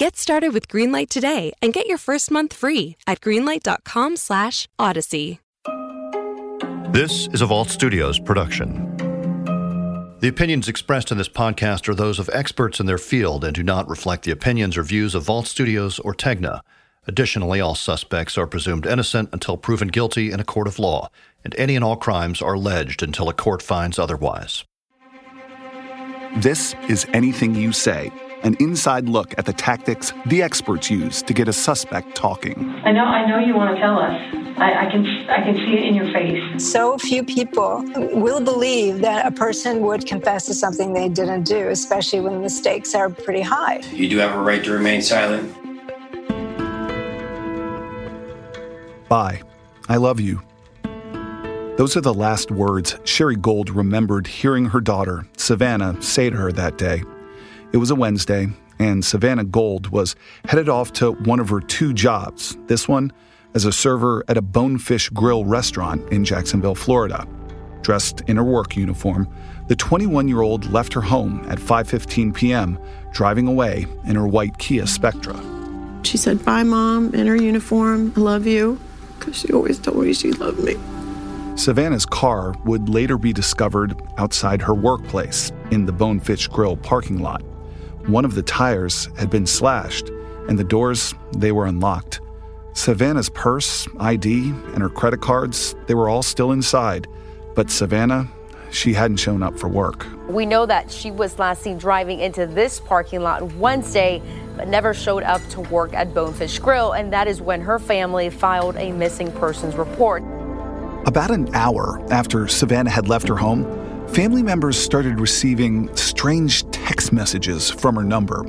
Get started with Greenlight today and get your first month free at greenlight.com/odyssey. This is a Vault Studios production. The opinions expressed in this podcast are those of experts in their field and do not reflect the opinions or views of Vault Studios or Tegna. Additionally, all suspects are presumed innocent until proven guilty in a court of law, and any and all crimes are alleged until a court finds otherwise. This is Anything You Say, an inside look at the tactics the experts use to get a suspect talking. I know, I know you want to tell us. I, I can, I can see it in your face. So few people will believe that a person would confess to something they didn't do, especially when the stakes are pretty high. You do have a right to remain silent. Bye. I love you. Those are the last words Sherry Gold remembered hearing her daughter, Savannah, say to her that day. It was a Wednesday, and Savannah Gold was headed off to one of her two jobs, this one as a server at a Bonefish Grill restaurant in Jacksonville, Florida. Dressed in her work uniform, the 21-year-old left her home at 5:15 p.m., driving away in her white Kia Spectra. She said, "Bye, mom," in her uniform. I love you, because she always told me she loved me. Savannah's car would later be discovered outside her workplace in the Bonefish Grill parking lot. One of the tires had been slashed, and the doors, they were unlocked. Savannah's purse, ID, and her credit cards, they were all still inside. But Savannah, she hadn't shown up for work. We know that she was last seen driving into this parking lot Wednesday, but never showed up to work at Bonefish Grill, and that is when her family filed a missing persons report. About an hour after Savannah had left her home, family members started receiving strange text messages from her number.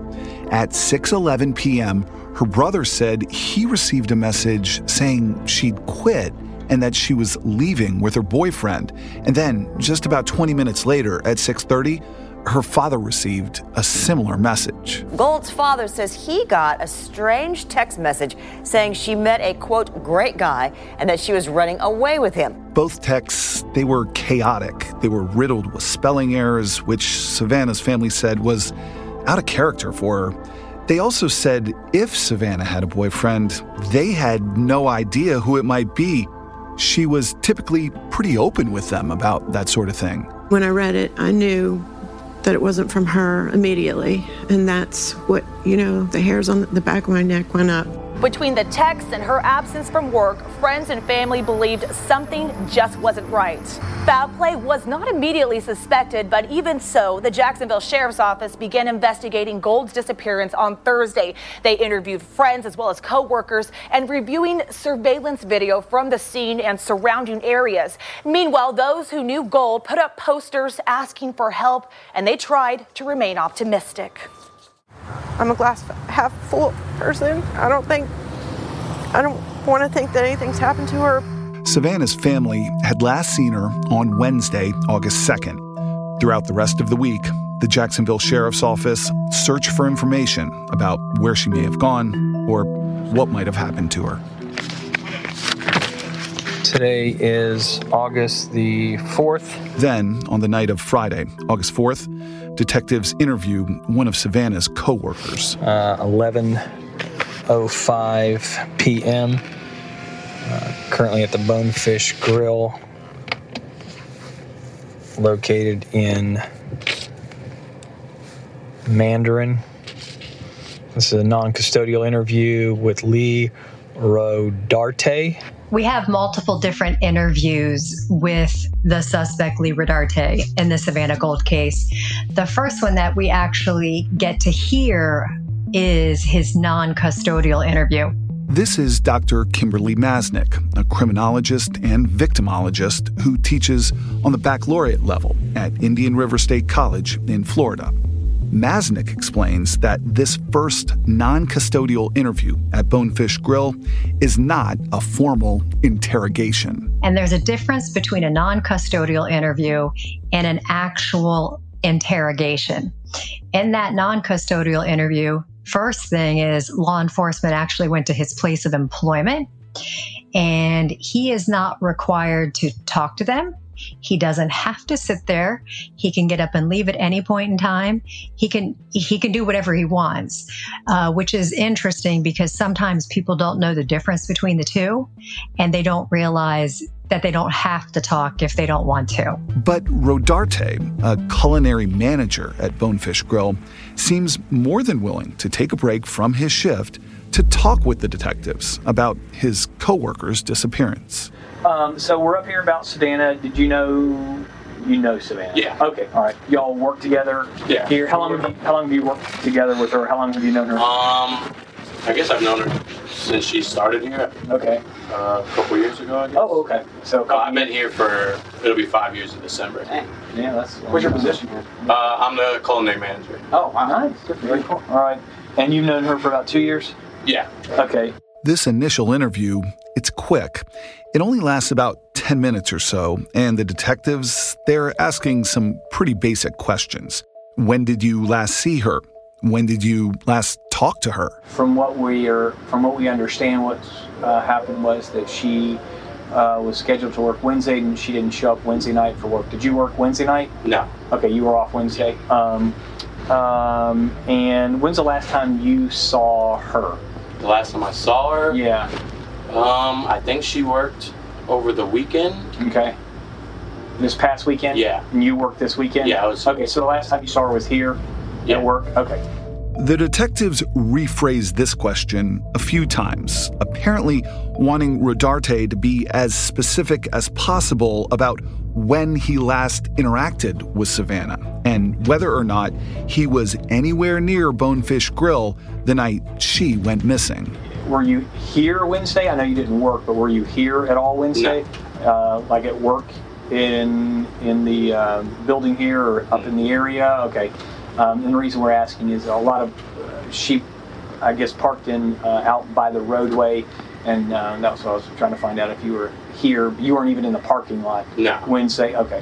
At 6:11 p.m., her brother said he received a message saying she'd quit and that she was leaving with her boyfriend. And then, just about 20 minutes later at 6:30, her father received a similar message. Gold's father says he got a strange text message saying she met a quote great guy and that she was running away with him. Both texts, they were chaotic. They were riddled with spelling errors, which Savannah's family said was out of character for her. They also said if Savannah had a boyfriend, they had no idea who it might be. She was typically pretty open with them about that sort of thing. When I read it, I knew that it wasn't from her immediately. And that's what, you know, the hairs on the back of my neck went up. Between the texts and her absence from work, friends and family believed something just wasn't right. Foul play was not immediately suspected, but even so, the Jacksonville Sheriff's Office began investigating Gold's disappearance on Thursday. They interviewed friends as well as co-workers and reviewing surveillance video from the scene and surrounding areas. Meanwhile, those who knew Gold put up posters asking for help, and they tried to remain optimistic. I'm a glass half full person. I don't think, I don't want to think that anything's happened to her. Savannah's family had last seen her on Wednesday, August 2nd. Throughout the rest of the week, the Jacksonville Sheriff's Office searched for information about where she may have gone or what might have happened to her. Today is August the 4th. Then, on the night of Friday, August 4th, detectives interview one of Savannah's co-workers. Uh, 11.05 p.m. Uh, currently at the Bonefish Grill, located in Mandarin. This is a non-custodial interview with Lee Rodarte. We have multiple different interviews with the suspect, Lee Rodarte, in the Savannah Gold case. The first one that we actually get to hear is his non custodial interview. This is Dr. Kimberly Masnick, a criminologist and victimologist who teaches on the baccalaureate level at Indian River State College in Florida. Masnick explains that this first non custodial interview at Bonefish Grill is not a formal interrogation. And there's a difference between a non custodial interview and an actual interrogation. In that non custodial interview, first thing is law enforcement actually went to his place of employment and he is not required to talk to them. He doesn't have to sit there. He can get up and leave at any point in time. He can he can do whatever he wants, uh, which is interesting because sometimes people don't know the difference between the two, and they don't realize that they don't have to talk if they don't want to. But Rodarte, a culinary manager at Bonefish Grill, seems more than willing to take a break from his shift to talk with the detectives about his coworker's disappearance. Um, so we're up here about Savannah. Did you know you know Savannah? Yeah. Okay. All right. Y'all work together. Yeah. Here. How long have you, how long have you worked together with her? How long have you known her? Um, I guess I've known her since she started here. Okay. Uh, a couple years ago. I guess. Oh, okay. So uh, I've been here for it'll be five years in December. Dang. Yeah, that's. What's your position here? Uh, I'm the culinary manager. Oh, wow. nice. Very cool. All right. And you've known her for about two years. Yeah. Okay. This initial interview, it's quick. It only lasts about 10 minutes or so, and the detectives, they're asking some pretty basic questions. When did you last see her? When did you last talk to her? From what we are, from what we understand, what uh, happened was that she uh, was scheduled to work Wednesday, and she didn't show up Wednesday night for work. Did you work Wednesday night? No. Okay, you were off Wednesday. Um, um, and when's the last time you saw her? The last time I saw her, Yeah. Um, I think she worked over the weekend. Okay. This past weekend? Yeah. And you worked this weekend? Yeah, I was- Okay, so the last time you saw her was here Yeah. at work? Okay. The detectives rephrased this question a few times, apparently wanting Rodarte to be as specific as possible about when he last interacted with Savannah and whether or not he was anywhere near Bonefish Grill the night she went missing. Were you here Wednesday? I know you didn't work, but were you here at all Wednesday? Uh, like at work in in the uh, building here or up in the area? Okay. Um, and the reason we're asking is a lot of uh, sheep, I guess, parked in uh, out by the roadway, and uh, that was what I was trying to find out if you were here. You weren't even in the parking lot No. Wednesday. Okay.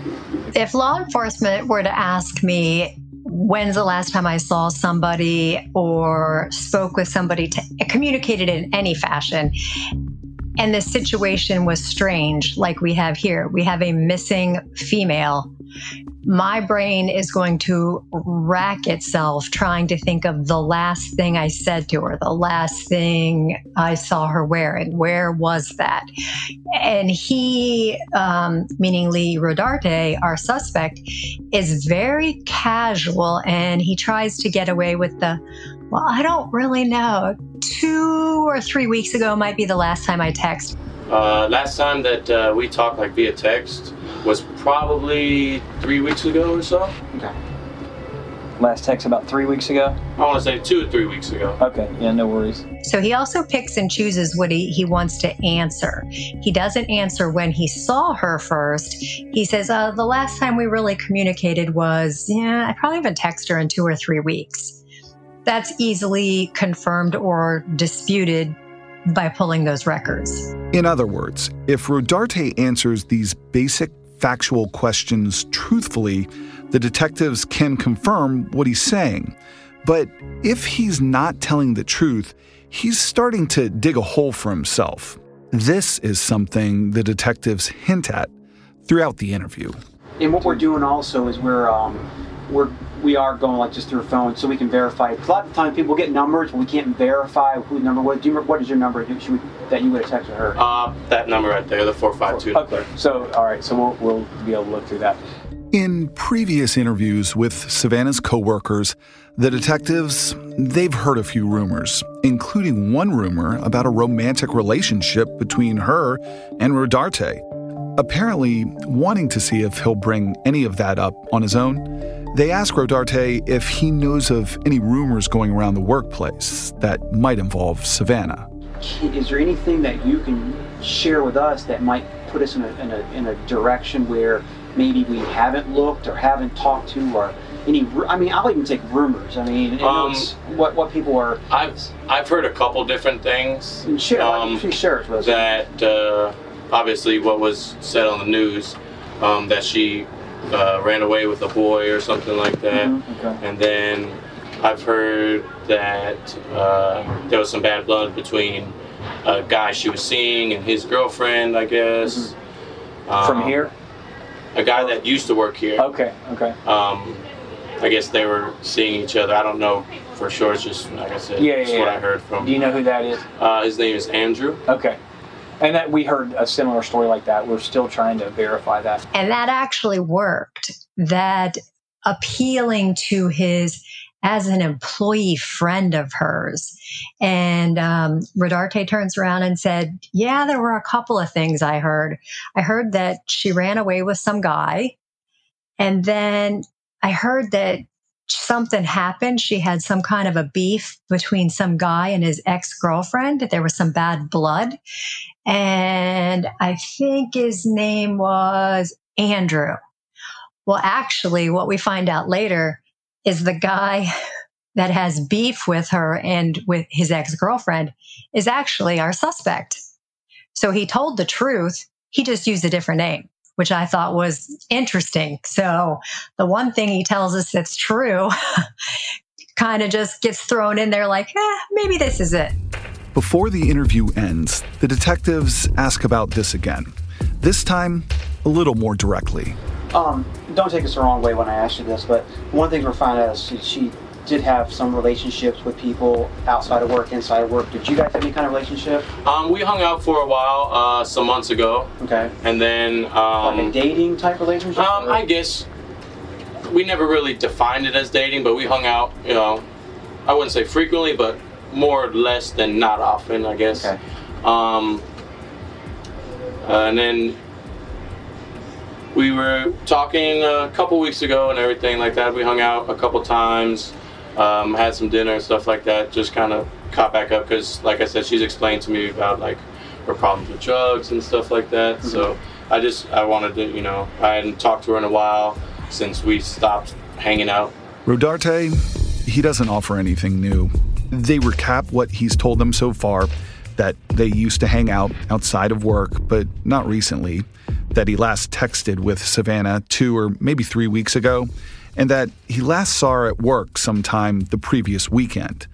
If law enforcement were to ask me, when's the last time I saw somebody or spoke with somebody to communicated in any fashion, and the situation was strange, like we have here, we have a missing female. My brain is going to rack itself trying to think of the last thing I said to her, the last thing I saw her wearing. Where was that? And he, um, meaning Lee Rodarte, our suspect, is very casual and he tries to get away with the, well, I don't really know. Two or three weeks ago might be the last time I text. Uh, last time that uh, we talked like via text was probably three weeks ago or so. Okay. Last text about three weeks ago. I want to say two or three weeks ago. Okay. Yeah. No worries. So he also picks and chooses what he, he wants to answer. He doesn't answer when he saw her first. He says, uh, the last time we really communicated was, yeah, I probably haven't texted her in two or three weeks. That's easily confirmed or disputed by pulling those records. In other words, if Rodarte answers these basic factual questions truthfully, the detectives can confirm what he's saying. But if he's not telling the truth, he's starting to dig a hole for himself. This is something the detectives hint at throughout the interview. And what we're doing also is we're um, we're we are going like just through a phone so we can verify. 'cause A lot of times people get numbers, but we can't verify who the number was. Do you remember, what is your number Should we- that you would have texted her? Uh, that number right there, the four five two. Okay. So all right. So we'll we'll be able to look through that. In previous interviews with Savannah's coworkers, the detectives, they've heard a few rumors, including one rumor about a romantic relationship between her and Rodarte. Apparently, wanting to see if he'll bring any of that up on his own, they ask Rodarte if he knows of any rumors going around the workplace that might involve Savannah. Is there anything that you can share with us that might put us in a, in a, in a direction where maybe we haven't looked or haven't talked to or any? I mean, I'll even take rumors. I mean, it Um, knows what what people are. I've I've heard a couple different things. Share, um, like, share it with us. that uh, obviously what was said on the news um, that she uh, ran away with a boy or something like that, Mhm, okay. and then I've heard that uh, there was some bad blood between a guy she was seeing and his girlfriend, I guess. Mm-hmm. From Um, here? A guy that used to work here. Okay. Okay. Um, I guess they were seeing each other. I don't know for sure. It's just like I said. Yeah, it's yeah, what. I heard from. Do you know who that is? Uh, his name is Andrew. Okay. And that we heard a similar story like that. We're still trying to verify that. And that actually worked. That appealing to his as an employee friend of hers. And um, Rodarte turns around and said, Yeah, there were a couple of things I heard. I heard that she ran away with some guy. And then I heard that something happened. She had some kind of a beef between some guy and his ex girlfriend. There was some bad blood. And I think his name was Andrew. Well, actually, what we find out later is the guy that has beef with her and with his ex girlfriend is actually our suspect. So he told the truth. He just used a different name, which I thought was interesting. So the one thing he tells us that's true kind of just gets thrown in there like, eh, maybe this is it. Before the interview ends, the detectives ask about this again. This time, a little more directly. Um, don't take us the wrong way when I ask you this, but one of the things we're finding out is she, she did have some relationships with people outside of work, inside of work. Did you guys have any kind of relationship? Um, we hung out for a while, uh, some months ago. Okay. And then, um, Like a dating type relationship? um, I guess we never really defined it as dating, but we hung out. You know, I wouldn't say frequently, but more or less than not often, I guess. Okay. Um, uh, and then we were talking a couple weeks ago and everything like that. We hung out a couple times, um, had some dinner and stuff like that. Just kind of caught back up because, like I said, she's explained to me about like her problems with drugs and stuff like that. So I just I wanted to, you know, I hadn't talked to her in a while since we stopped hanging out. Rodarte, he doesn't offer anything new. They recap what he's told them so far that they used to hang out outside of work, but not recently, that he last texted with Savannah two or maybe three weeks ago, and that he last saw her at work sometime the previous weekend.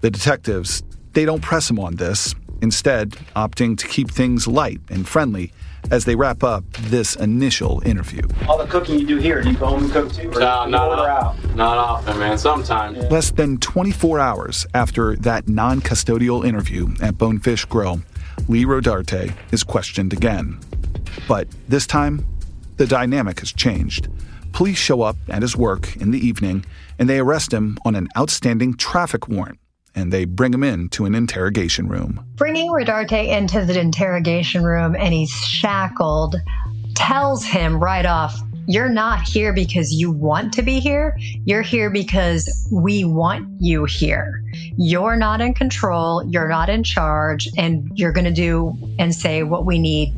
The detectives, they don't press him on this, instead, opting to keep things light and friendly as they wrap up this initial interview. All the cooking you do here, do you go home and cook too? Or No, not, order out? often, not often, man. Sometimes. Less than 24 hours after that non custodial interview at Bonefish Grill, Lee Rodarte is questioned again. But this time, the dynamic has changed. Police show up at his work in the evening and they arrest him on an outstanding traffic warrant and they bring him in to an interrogation room. Bringing Rodarte into the interrogation room and he's shackled tells him right off, You're not here because you want to be here. You're here because we want you here. You're not in control. You're not in charge. And you're going to do and say what we need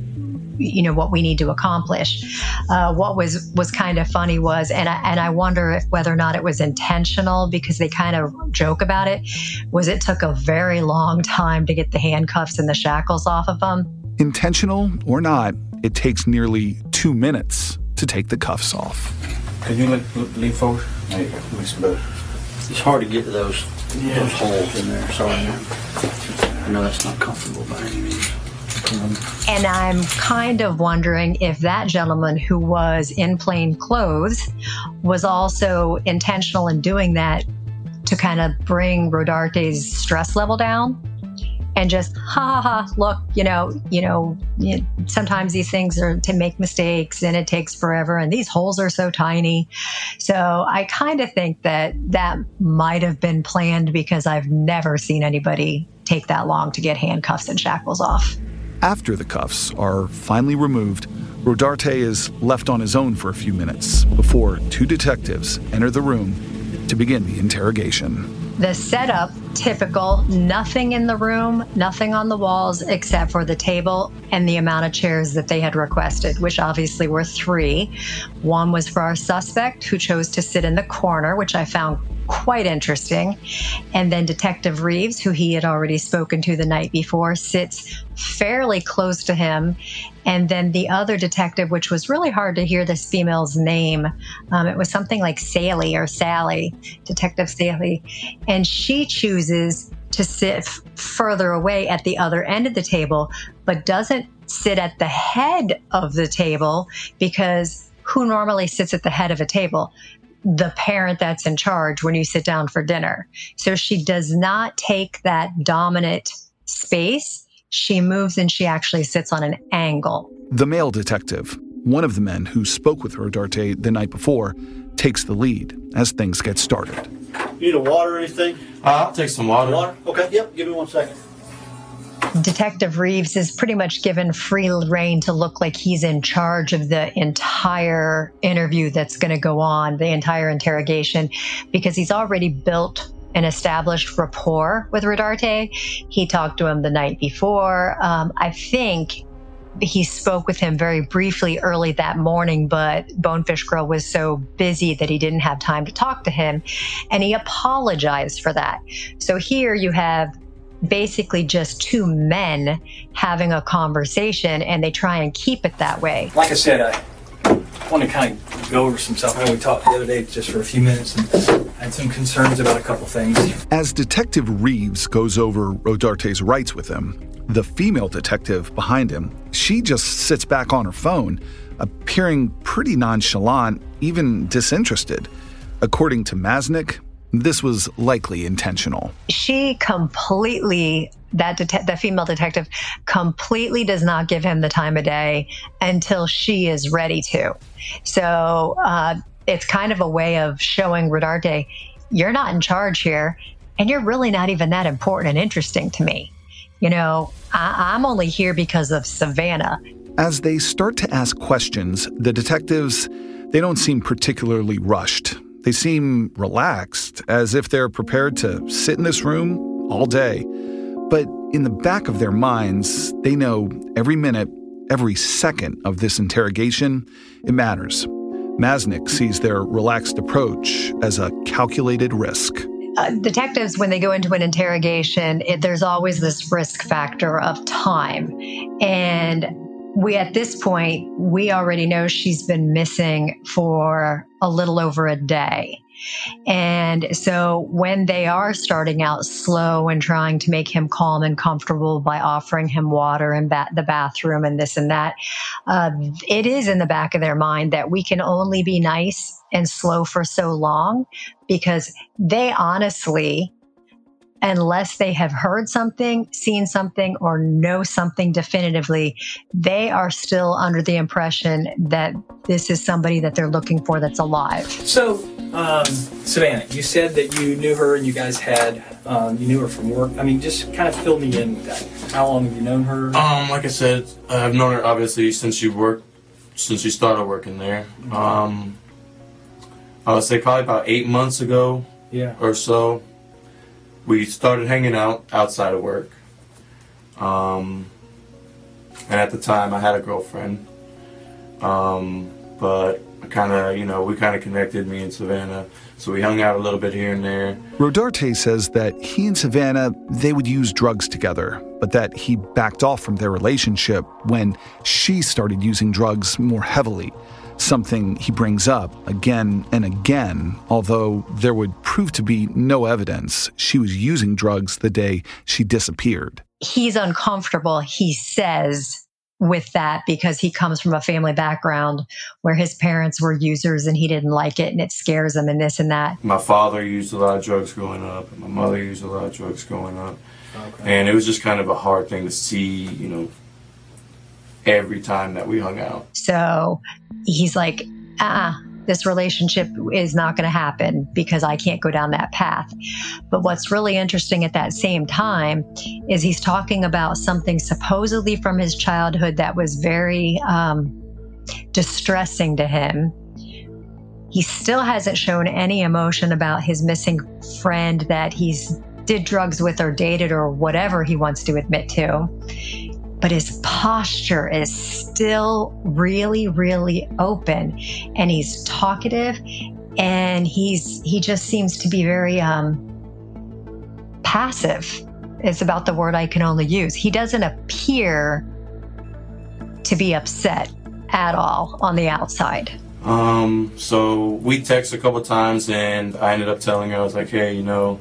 you know what we need to accomplish. Uh, what was was kind of funny was, and I, and I wonder if whether or not it was intentional because they kind of joke about it. Was it took a very long time to get the handcuffs and the shackles off of them? Intentional or not, it takes nearly two minutes to take the cuffs off. Can you lean, lean forward? There you go. Makes it better. It's hard to get to those those holes in there. Sorry. man. I know that's not comfortable by any means. And I'm kind of wondering if that gentleman who was in plain clothes was also intentional in doing that to kind of bring Rodarte's stress level down and just ha ha ha look you know you know sometimes these things are to make mistakes and it takes forever and these holes are so tiny. So i kind of think that that might have been planned because i've never seen anybody take that long to get handcuffs and shackles off After the cuffs are finally removed, Rodarte is left on his own for a few minutes before two detectives enter the room to begin the interrogation. the setup typical. Nothing in the room, nothing on the walls except for the table and the amount of chairs that they had requested, which obviously were three. One was for our suspect who chose to sit in the corner, which I found quite interesting. And then Detective Reeves, who he had already spoken to the night before, sits fairly close to him. And then the other detective, which was really hard to hear this female's name, um, it was something like Sally or Sally, Detective Sally. And she chooses to sit f- further away at the other end of the table, but doesn't sit at the head of the table because who normally sits at the head of a table? The parent that's in charge when you sit down for dinner. So she does not take that dominant space. She moves and she actually sits on an angle. The male detective, one of the men who spoke with Rodarte the night before, takes the lead as things get started. You need a water or anything? Uh, I'll take some water. Water? Okay, yep, give me one second. Detective Reeves is pretty much given free reign to look like he's in charge of the entire interview that's going to go on, the entire interrogation, because he's already built an established rapport with Rodarte. He talked to him the night before. Um, I think he spoke with him very briefly early that morning, but Bonefish Grill was so busy that he didn't have time to talk to him. And he apologized for that. So here you have basically just two men having a conversation and they try and keep it that way. Like I said, I want to kind of go over some stuff. I know we talked the other day just for a few minutes and I had some concerns about a couple things. As Detective Reeves goes over Rodarte's rights with him, the female detective behind him, she just sits back on her phone, appearing pretty nonchalant, even disinterested. According to Masnick, this was likely intentional. She completely that det- the female detective completely does not give him the time of day until she is ready to. So uh, it's kind of a way of showing Rodarte, you're not in charge here, and you're really not even that important and interesting to me. You know, I- I'm only here because of Savannah. As they start to ask questions, the detectives they don't seem particularly rushed. They seem relaxed, as if they're prepared to sit in this room all day. But in the back of their minds, they know every minute, every second of this interrogation, it matters. Masnick sees their relaxed approach as a calculated risk. Uh, detectives, when they go into an interrogation, it, there's always this risk factor of time. And we at this point we already know she's been missing for a little over a day. And so when they are starting out slow and trying to make him calm and comfortable by offering him water and ba- the bathroom and this and that uh, it is in the back of their mind that we can only be nice and slow for so long because they honestly unless they have heard something, seen something, or know something definitively, they are still under the impression that this is somebody that they're looking for that's alive. So, um, Savannah, you said that you knew her and you guys had, um, you knew her from work. I mean, just kind of fill me in with that. How long have you known her? Um, like I said, I've known her obviously since she worked, since she started working there. Um, I would say probably about eight months ago, Yeah. or so. We started hanging out outside of work. Um, and at the time, I had a girlfriend. Um, but kind of, you know, we kind of connected, me and Savannah. So we hung out a little bit here and there. Rodarte says that he and Savannah, they would use drugs together, but that he backed off from their relationship when she started using drugs more heavily. Something he brings up again and again, although there would prove to be no evidence she was using drugs the day she disappeared. He's uncomfortable, he says, with that because he comes from a family background where his parents were users and he didn't like it and it scares him and this and that. My father used a lot of drugs growing up, and my mother used a lot of drugs growing up. And it was just kind of a hard thing to see, you know, every time that we hung out. So he's like, ah, this relationship is not going to happen because I can't go down that path. But what's really interesting at that same time is he's talking about something supposedly from his childhood that was very um, distressing to him. He still hasn't shown any emotion about his missing friend that he's did drugs with or dated or whatever he wants to admit to. But his posture is still really, really open, and he's talkative, and he's he just seems to be very um, passive. Is about the word I can only use. He doesn't appear to be upset at all on the outside. Um, so we texted a couple times, and I ended up telling her I was like, "Hey, you know,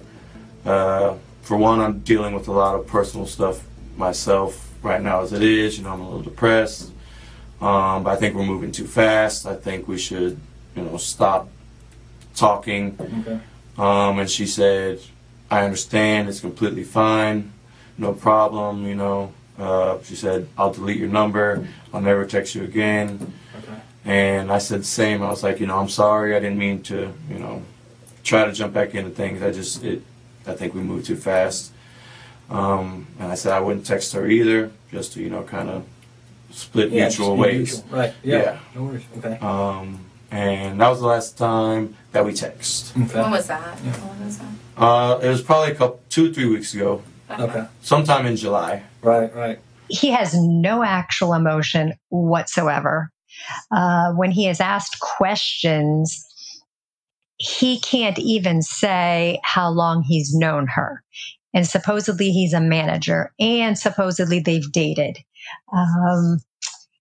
uh, for one, I'm dealing with a lot of personal stuff myself right now as it is. You know, I'm a little depressed. Um, but I think we're moving too fast. I think we should, you know, stop talking." Okay. Um, and she said, "I understand. It's completely fine. No problem. You know." Uh, she said, "I'll delete your number. I'll never text you again." And I said the same. I was like, you know, I'm sorry. I didn't mean to, you know, try to jump back into things. I just, it, I think we moved too fast. Um, and I said I wouldn't text her either, just to, you know, kind of split Yeah, mutual ways. mutual. Right, yeah. No worries. Okay. Um, and that was the last time that we text. When was that? When was that? Uh, it was probably a couple, two, three weeks ago. Okay. Sometime in July. Right, right. he has no actual emotion whatsoever. Uh, when he is asked questions, he can't even say how long he's known her. And supposedly he's a manager, and supposedly they've dated. Um,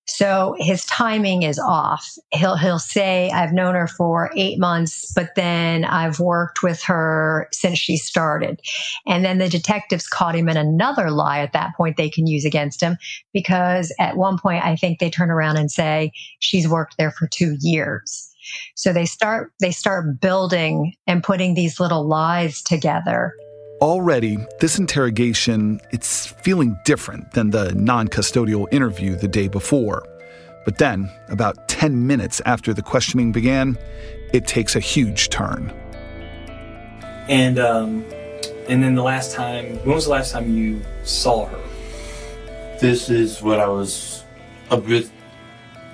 so his timing is off. He'll he'll say, "I've known her for eight months, but then I've worked with her since she started." And then the detectives caught him in another lie. At that point, they can use against him because at one point, I think they turn around and say she's worked there for two years. So they start they start building and putting these little lies together. Already, this interrogation, it's feeling different than the non-custodial interview the day before. But then, about 10 minutes after the questioning began, it takes a huge turn. And um, and then the last time, when was the last time you saw her? This is what I was a bit.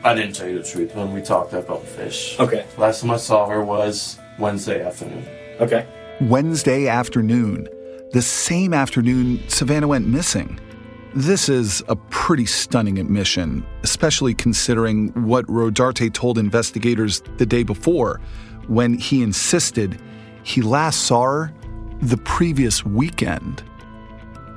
I didn't tell you the truth when we talked about the fish. Okay. Last time I saw her was Wednesday afternoon. Okay. Wednesday afternoon, the same afternoon Savannah went missing. This is a pretty stunning admission, especially considering what Rodarte told investigators the day before when he insisted he last saw her the previous weekend.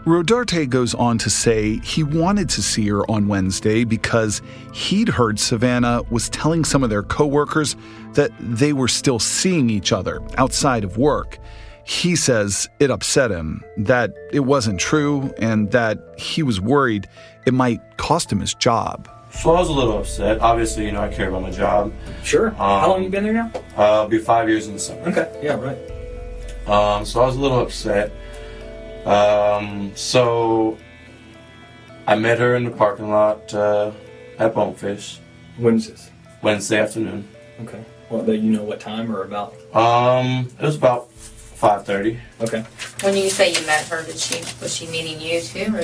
Rodarte goes on to say he wanted to see her on Wednesday because he'd heard Savannah was telling some of their coworkers that they were still seeing each other outside of work. He says it upset him, that it wasn't true, and that he was worried it might cost him his job. So I was a little upset. Obviously, you know, I care about my job. Sure. Um, How long you been there now? Uh, it'll be five years in the summer. Okay. Yeah. Right. Um, so I was a little upset. Um, so I met her in the parking lot uh, at Bonefish. When's this? Wednesday afternoon. Okay. Well, you know what time or about? Um, it was about five thirty. Okay. When you say you met her, did she was she meeting you too, or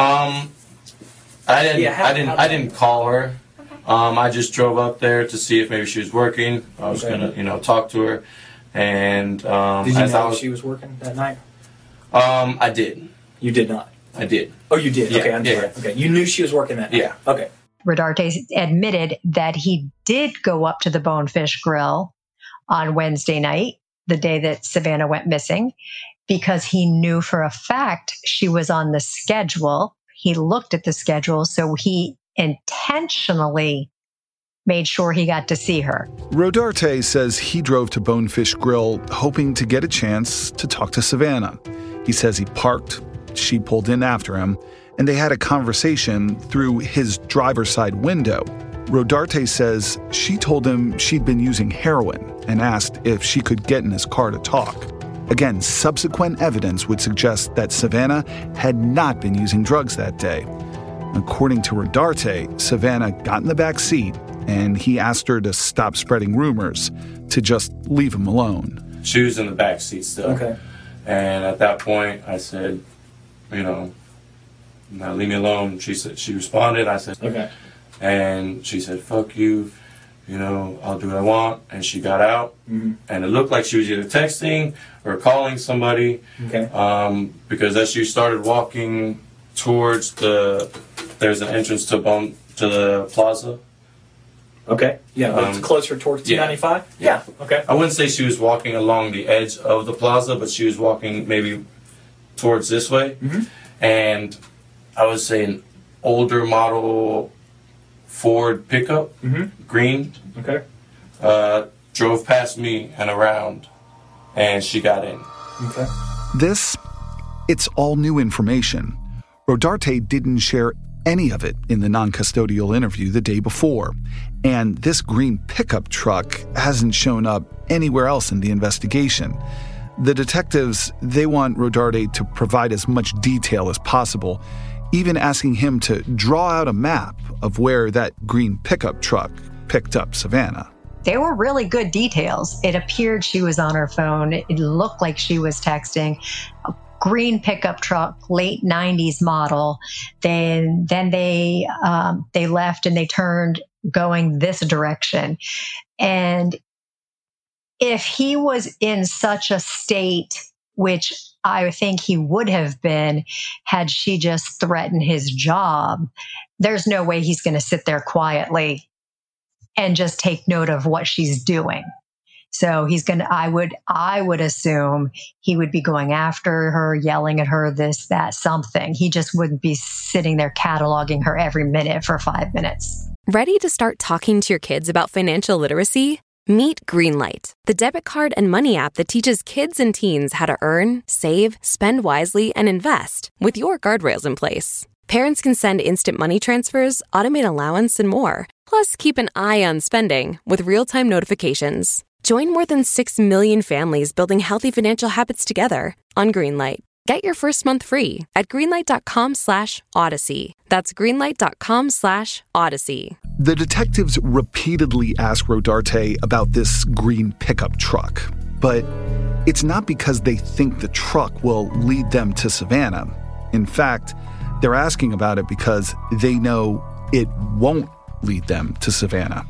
Um, I didn't. Yeah, how- I didn't. I didn't call her. Okay. Um, I just drove up there to see if maybe she was working. I was Okay. gonna, you know, talk to her, and um, Did you as I know was, she was working that night? um, I did. You did not. I did. Oh, you did. Yeah, okay. I'm yeah, sorry. Okay. You knew she was working that night. Yeah. Okay. Rodarte admitted that he did go up to the Bonefish Grill on Wednesday night, the day that Savannah went missing, because he knew for a fact she was on the schedule. He looked at the schedule, so he intentionally made sure he got to see her. Rodarte says he drove to Bonefish Grill hoping to get a chance to talk to Savannah. He says he parked, she pulled in after him, and they had a conversation through his driver's side window. Rodarte says she told him she'd been using heroin and asked if she could get in his car to talk. Again, subsequent evidence would suggest that Savannah had not been using drugs that day. According to Rodarte, Savannah got in the back seat and he asked her to stop spreading rumors, to just leave him alone. She was in the back seat still. Okay. And at that point, I said, you know, now leave me alone. She said she responded. I said, Okay. And she said, "Fuck you." you know, I'll do what I want. And she got out, and it looked like she was either texting or calling somebody. Okay. Um, because as she started walking towards the, there's an entrance to Bone to the plaza. Okay. Yeah, but it's Um, closer towards yeah. 295? Yeah. Okay. I wouldn't say she was walking along the edge of the plaza, but she was walking maybe towards this way. Mhm. And I would say an older model Ford pickup, Mhm. green, Okay. uh, drove past me and around, and she got in. Okay. This, it's all new information. Rodarte didn't share any of it in the non custodial interview the day before, and this green pickup truck hasn't shown up anywhere else in the investigation. The detectives, they want Rodarte to provide as much detail as possible, even asking him to draw out a map of where that green pickup truck picked up Savannah. They were really good details. It appeared she was on her phone. It looked like she was texting. A green pickup truck, late '90s model. Then, then they um, they left and they turned going this direction. And if he was in such a state, which I think he would have been had she just threatened his job, there's no way he's going to sit there quietly and just take note of what she's doing. So he's going to, I would, I would assume he would be going after her, yelling at her, this, that, something. He just wouldn't be sitting there cataloging her every minute for five minutes. Ready to start talking to your kids about financial literacy? Meet Greenlight, the debit card and money app that teaches kids and teens how to earn, save, spend wisely, and invest with your guardrails in place. Parents can send instant money transfers, automate allowance, and more. Plus, keep an eye on spending with real time notifications. Join more than 6 million families building healthy financial habits together on Greenlight. Get your first month free at greenlight.com slash odyssey. That's greenlight.com slash odyssey. The detectives repeatedly ask Rodarte about this green pickup truck, but it's not because they think the truck will lead them to Savannah. In fact, they're asking about it because they know it won't lead them to Savannah.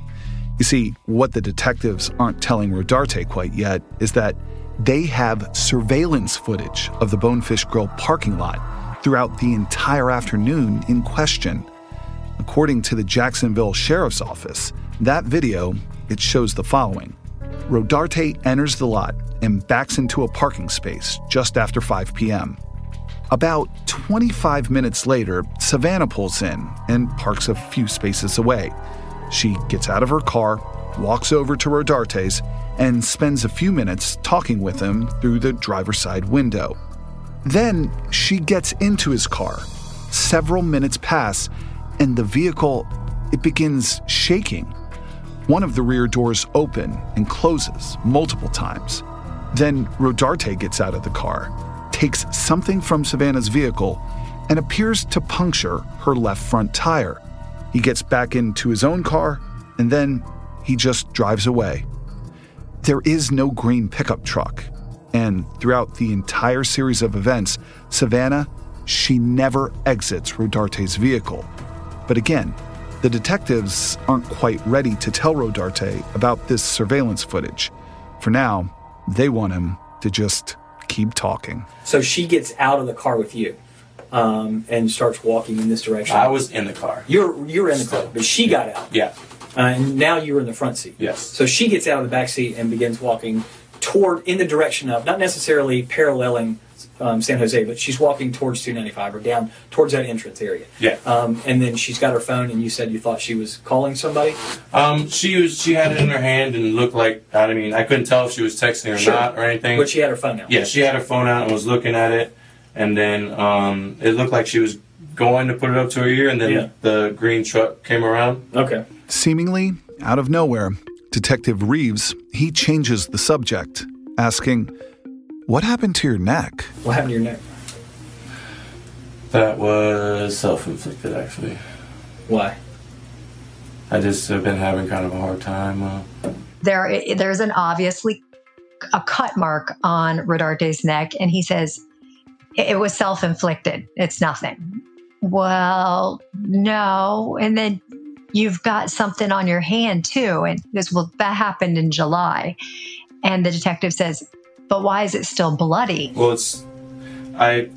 You see, what the detectives aren't telling Rodarte quite yet is that they have surveillance footage of the Bonefish Grill parking lot throughout the entire afternoon in question. According to the Jacksonville Sheriff's Office, that video it shows the following. Rodarte enters the lot and backs into a parking space just after 5 p.m. About 25 minutes later, Savannah pulls in and parks a few spaces away. She gets out of her car, walks over to Rodarte's, and spends a few minutes talking with him through the driver's side window. Then she gets into his car. Several minutes pass, and the vehicle it begins shaking. One of the rear doors open and closes multiple times. Then Rodarte gets out of the car, takes something from Savannah's vehicle, and appears to puncture her left front tire. He gets back into his own car, and then he just drives away. There is no green pickup truck, and throughout the entire series of events, Savannah, she never exits Rodarte's vehicle. But again, the detectives aren't quite ready to tell Rodarte about this surveillance footage. For now, they want him to just keep talking. So she gets out of the car with you um, and starts walking in this direction. I was in the car. You're you're in the car, but she got out. Yeah. Uh, and now you're in the front seat. Yes. So she gets out of the back seat and begins walking toward, in the direction of, not necessarily paralleling um, San Jose, but she's walking towards 295 or down towards that entrance area. Yeah. Um, and then she's got her phone, and you said you thought she was calling somebody. Um, she was she had it in her hand and looked like I mean I couldn't tell if she was texting or Sure. not or anything. But she had her phone out. Yeah, she had her phone out and was looking at it, and then um, it looked like she was going to put it up to her ear, and then Yeah. the green truck came around. Okay. Seemingly out of nowhere, Detective Reeves, he changes the subject, asking, "What happened to your neck?" What happened to your neck? That was self-inflicted, actually. Why? I just have been having kind of a hard time. Uh, There, there's an obviously a cut mark on Rodarte's neck, and he says it it was self-inflicted. It's nothing. Well, no. And then you've got something on your hand too. And this, well, that happened in July. And the detective says, but why is it still bloody? Well, it's I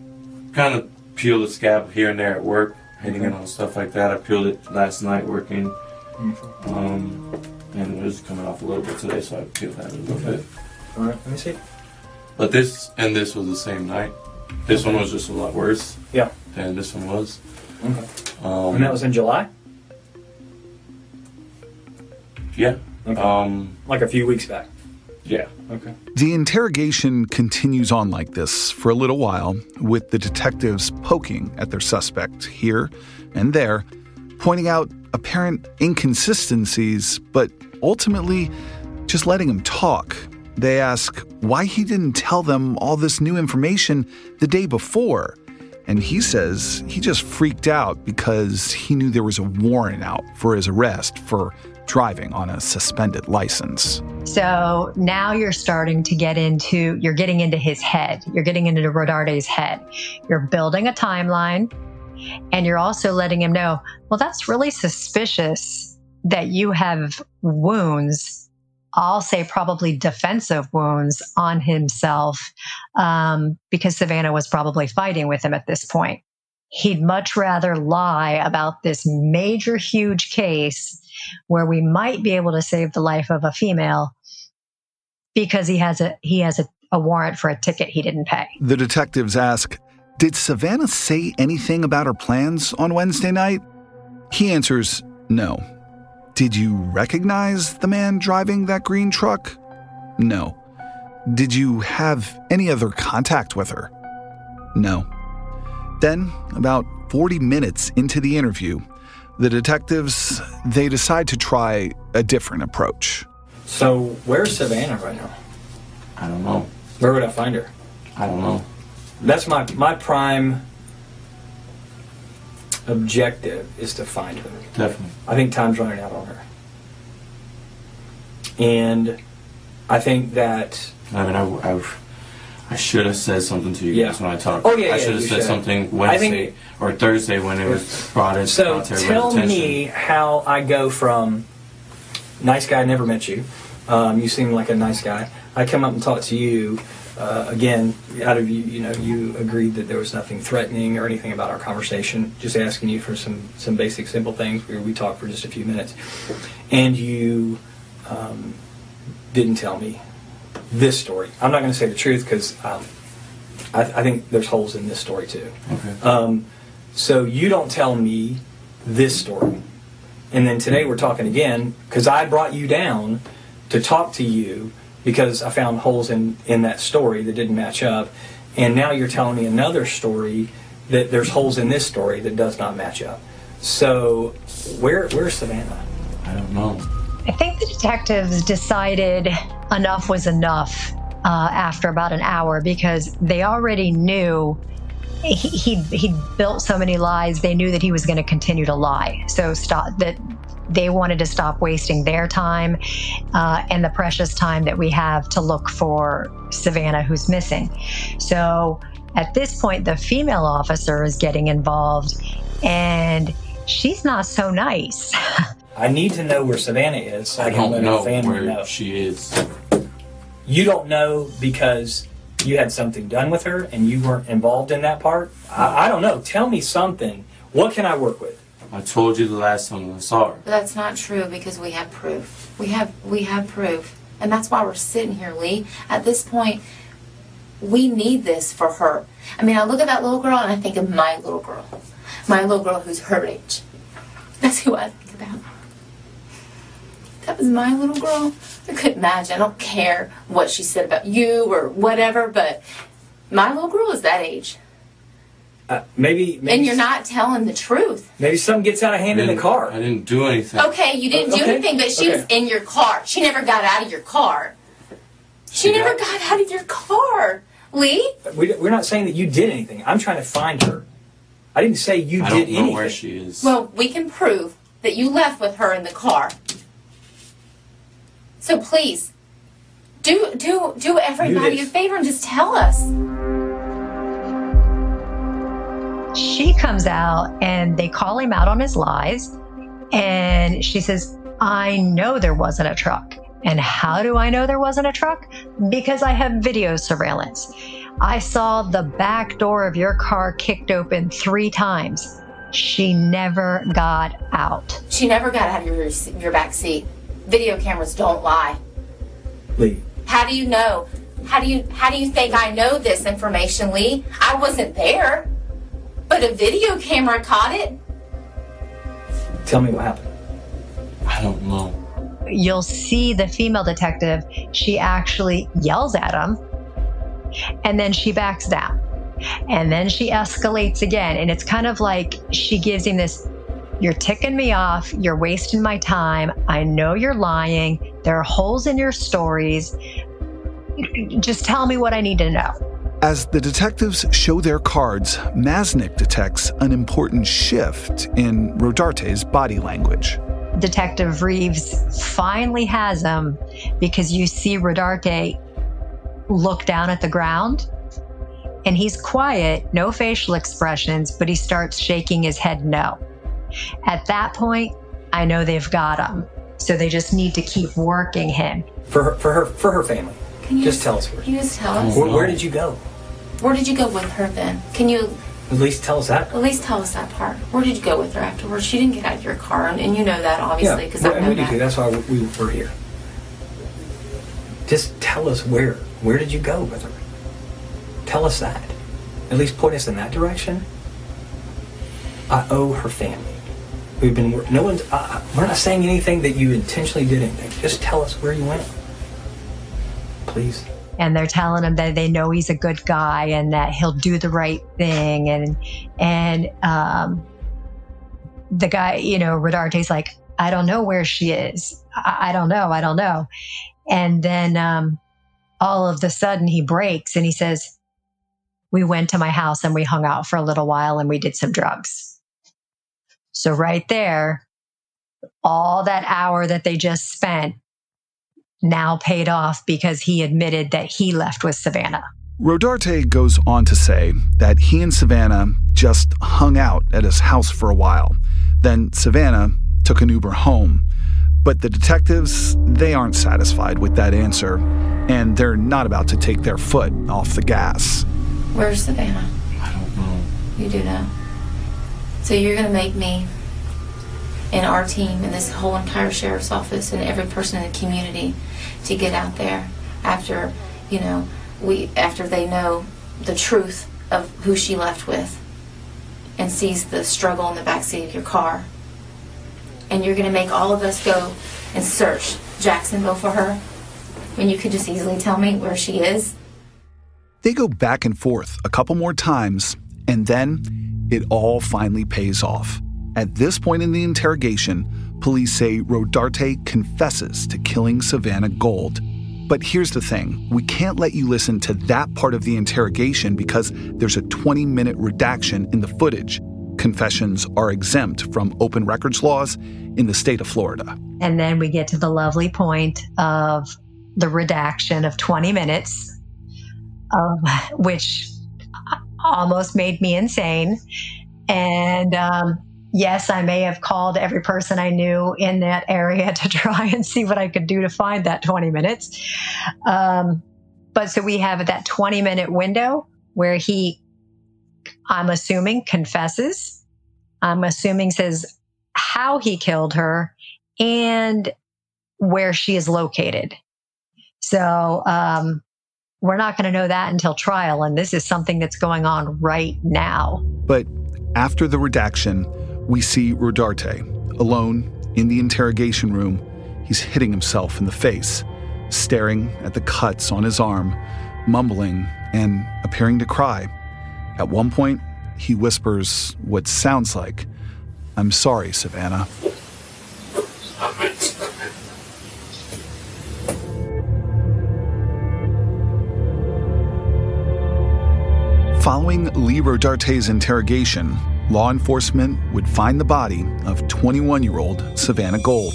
kind of peel the scab here and there at work, hitting it on stuff like that. I peeled it last night working, um, and it was coming off a little bit today, so I peeled that a little Okay. bit. All right, let me see. But this and this was the same night. This one was just a lot worse. Yeah. Than this one was. Okay. Um, and that was in July? Yeah. Um, like a few weeks back. Yeah. Okay. The interrogation continues on like this for a little while, with the detectives poking at their suspect here and there, pointing out apparent inconsistencies, but ultimately just letting him talk. They ask why he didn't tell them all this new information the day before. And he says he just freaked out because he knew there was a warrant out for his arrest for driving on a suspended license. So now you're starting to get into, you're getting into his head. You're getting into Rodarte's head. You're building a timeline and you're also letting him know, well, that's really suspicious that you have wounds. I'll say probably defensive wounds on himself um, because Savannah was probably fighting with him at this point. He'd much rather lie about this major, huge case where we might be able to save the life of a female because he has a he has a, a warrant for a ticket he didn't pay. The detectives ask, Did Savannah say anything about her plans on Wednesday night? He answers, No. Did you recognize the man driving that green truck? No. Did you have any other contact with her? No. Then, about 40 minutes into the interview, the detectives they decide to try a different approach. So where's Savannah right now? I don't know. Where would I find her? I don't know. That's my my prime objective is to find her. Definitely. I think time's running out on her. And I think that I mean, I, I, I should have said something to you Yeah. guys when I talked. Oh, yeah, I should have said should. something Wednesday think- or Thursday when it was brought in. So tell me how I go from nice guy, never met you. Um, you seem like a nice guy. I come up and talk to you. Uh, again, out of you, you know, you agreed that there was nothing threatening or anything about our conversation. Just asking you for some some basic, simple things. We we talked for just a few minutes, and you um, didn't tell me this story. I'm not going to say the truth because um, I, I think there's holes in this story too. Okay. Um, so you don't tell me this story. And then today we're talking again because I brought you down to talk to you because I found holes in, in that story that didn't match up. And now you're telling me another story that there's holes in this story that does not match up. So where where's Savannah? I don't know. I think the detectives decided enough was enough uh, after about an hour because they already knew he, he he built so many lies. They knew that he was going to continue to lie. So stop that. They wanted to stop wasting their time uh, and the precious time that we have to look for Savannah, who's missing. So at this point, the female officer is getting involved, and she's not so nice. I need to know where Savannah is. So I, I can don't let know her family where know. she is. You don't know because you had something done with her and you weren't involved in that part? I, I don't know. Tell me something. What can I work with? I told you the last time I saw her. That's not true because we have proof. We have we have proof. And that's why we're sitting here, Lee. At this point, we need this for her. I mean, I look at that little girl and I think of my little girl. My little girl who's her age. That's who I think about. That was my little girl. I couldn't imagine. I don't care what she said about you or whatever, but my little girl is that age. Uh, maybe, maybe And you're not telling the truth. maybe something gets out of hand in the car. I didn't do anything. Okay, you didn't do Okay, anything, but she was in your car. She never got out of your car. She, never got out of your car. Lee? We, we're not saying that you did anything. I'm trying to find her. I didn't say you I did don't know anything. where she is. Well, we can prove that you left with her in the car. So please, do do do everybody a favor and just tell us. she comes out and they call him out on his lies And she says, I know there wasn't a truck. And how do I know there wasn't a truck? Because I have video surveillance. I saw the back door of your car kicked open three times. She never got out. She never got out of your, your back seat. Video cameras don't lie. Lee. How do you know? How do you how do you think I know this information, Lee? I wasn't there. But a video camera caught it. Tell me what happened. I don't know. You'll see the female detective, she actually yells at him and then she backs down. And then she escalates again. And it's kind of like she gives him this you're ticking me off. You're wasting my time. I know you're lying. There are holes in your stories. Just tell me what I need to know. As the detectives show their cards, Masnick detects an important shift in Rodarte's body language. Detective Reeves finally has him because you see Rodarte look down at the ground and he's quiet, no facial expressions, but he starts shaking his head no. At that point, I know they've got him. So they just need to keep working him. For her, for her, for her family. Can you just tell us where. Can you just tell us? Where, where did you go? Where did you go with her then? Can you At least tell us that. at least tell us that part? Where did you go with her afterwards? She didn't get out of your car, and, and you know that obviously because well, I and know we that. too. That's why we we were here. Just tell us where. Where did you go with her? Tell us that. At least point us in that direction. I owe her family. We've been. No one's. Uh, we're not saying anything that you intentionally did anything. Just tell us where you went. Please. and they're telling him that they know he's a good guy and that he'll do the right thing and and um, the guy you know Rodarte's like I don't know where she is I, I don't know I don't know and then um, all of the sudden he breaks and he says we went to my house and we hung out for a little while and we did some drugs so right there all that hour that they just spent now paid off because he admitted that he left with Savannah. Rodarte goes on to say that he and Savannah just hung out at his house for a while. Then Savannah took an Uber home. But the detectives, they aren't satisfied with that answer, and they're not about to take their foot off the gas. Where's Savannah? I don't know. You do know. So you're going to make me and our team and this whole entire sheriff's office and every person in the community to get out there after, you know, we after they know the truth of who she left with and sees the struggle in the backseat of your car. And you're going to make all of us go and search Jacksonville for her when you could just easily tell me where she is. They go back and forth a couple more times, and then it all finally pays off. At this point in the interrogation, police say Rodarte confesses to killing Savannah Gold. But here's the thing we can't let you listen to that part of the interrogation because there's a 20 minute redaction in the footage. Confessions are exempt from open records laws in the state of Florida. And then we get to the lovely point of the redaction of 20 minutes, um, which almost made me insane. And um, yes, I may have called every person I knew in that area to try and see what I could do to find that 20 minutes. Um, but so we have that 20 minute window where he, I'm assuming, confesses. I'm assuming says how he killed her and where she is located. So um, we're not going to know that until trial. And this is something that's going on right now. But after the redaction, we see Rodarte alone in the interrogation room. He's hitting himself in the face, staring at the cuts on his arm, mumbling and appearing to cry. At one point, he whispers what sounds like, I'm sorry, Savannah. Following Lee Rodarte's interrogation, law enforcement would find the body of 21 year old Savannah Gold.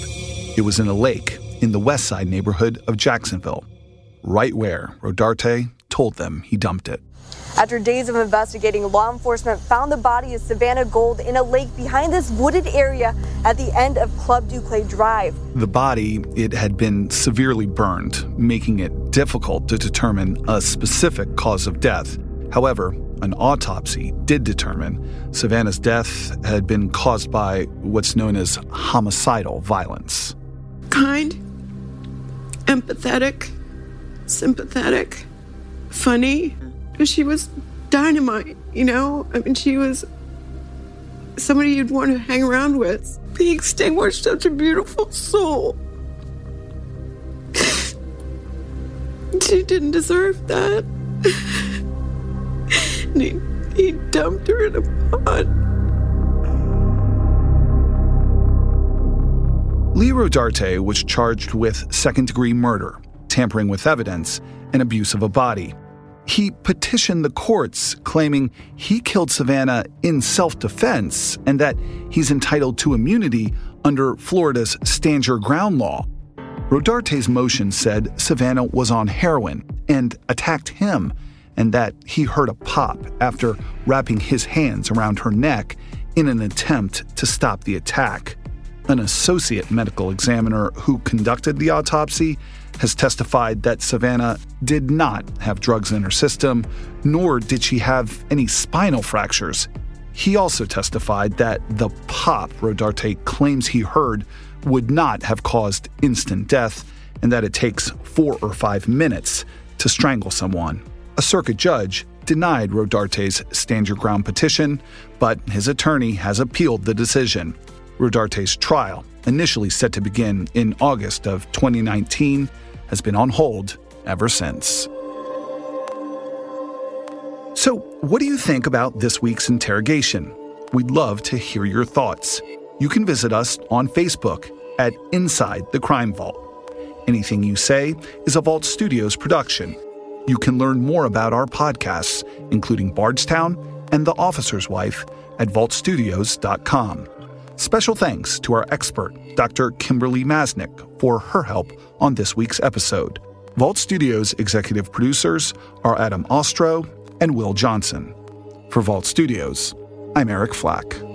It was in a lake in the west side neighborhood of Jacksonville, right where Rodarte told them he dumped it. After days of investigating, law enforcement found the body of Savannah Gold in a lake behind this wooded area at the end of Club Duclay Drive. The body, it had been severely burned, making it difficult to determine a specific cause of death. However, an autopsy did determine Savannah's death had been caused by what's known as homicidal violence. Kind, empathetic, sympathetic, funny. She was dynamite, you know? I mean, she was somebody you'd want to hang around with. He extinguished such a beautiful soul. she didn't deserve that. and he, he dumped her in a pond. Lee Rodarte was charged with second degree murder, tampering with evidence, and abuse of a body. He petitioned the courts, claiming he killed Savannah in self defense and that he's entitled to immunity under Florida's Stand Your Ground law. Rodarte's motion said Savannah was on heroin and attacked him, and that he heard a pop after wrapping his hands around her neck in an attempt to stop the attack. An associate medical examiner who conducted the autopsy has testified that Savannah did not have drugs in her system, nor did she have any spinal fractures. He also testified that the pop Rodarte claims he heard would not have caused instant death and that it takes four or five minutes to strangle someone. A circuit judge denied Rodarte's stand your ground petition, but his attorney has appealed the decision. Rodarte's trial, initially set to begin in August of 2019, has been on hold ever since. So, what do you think about this week's interrogation? We'd love to hear your thoughts. You can visit us on Facebook at Inside the Crime Vault. Anything you say is a Vault Studios production. You can learn more about our podcasts, including Bardstown and The Officer's Wife, at vaultstudios.com. Special thanks to our expert, Dr. Kimberly Masnick, for her help on this week's episode. Vault Studios executive producers are Adam Ostro and Will Johnson. For Vault Studios, I'm Eric Flack.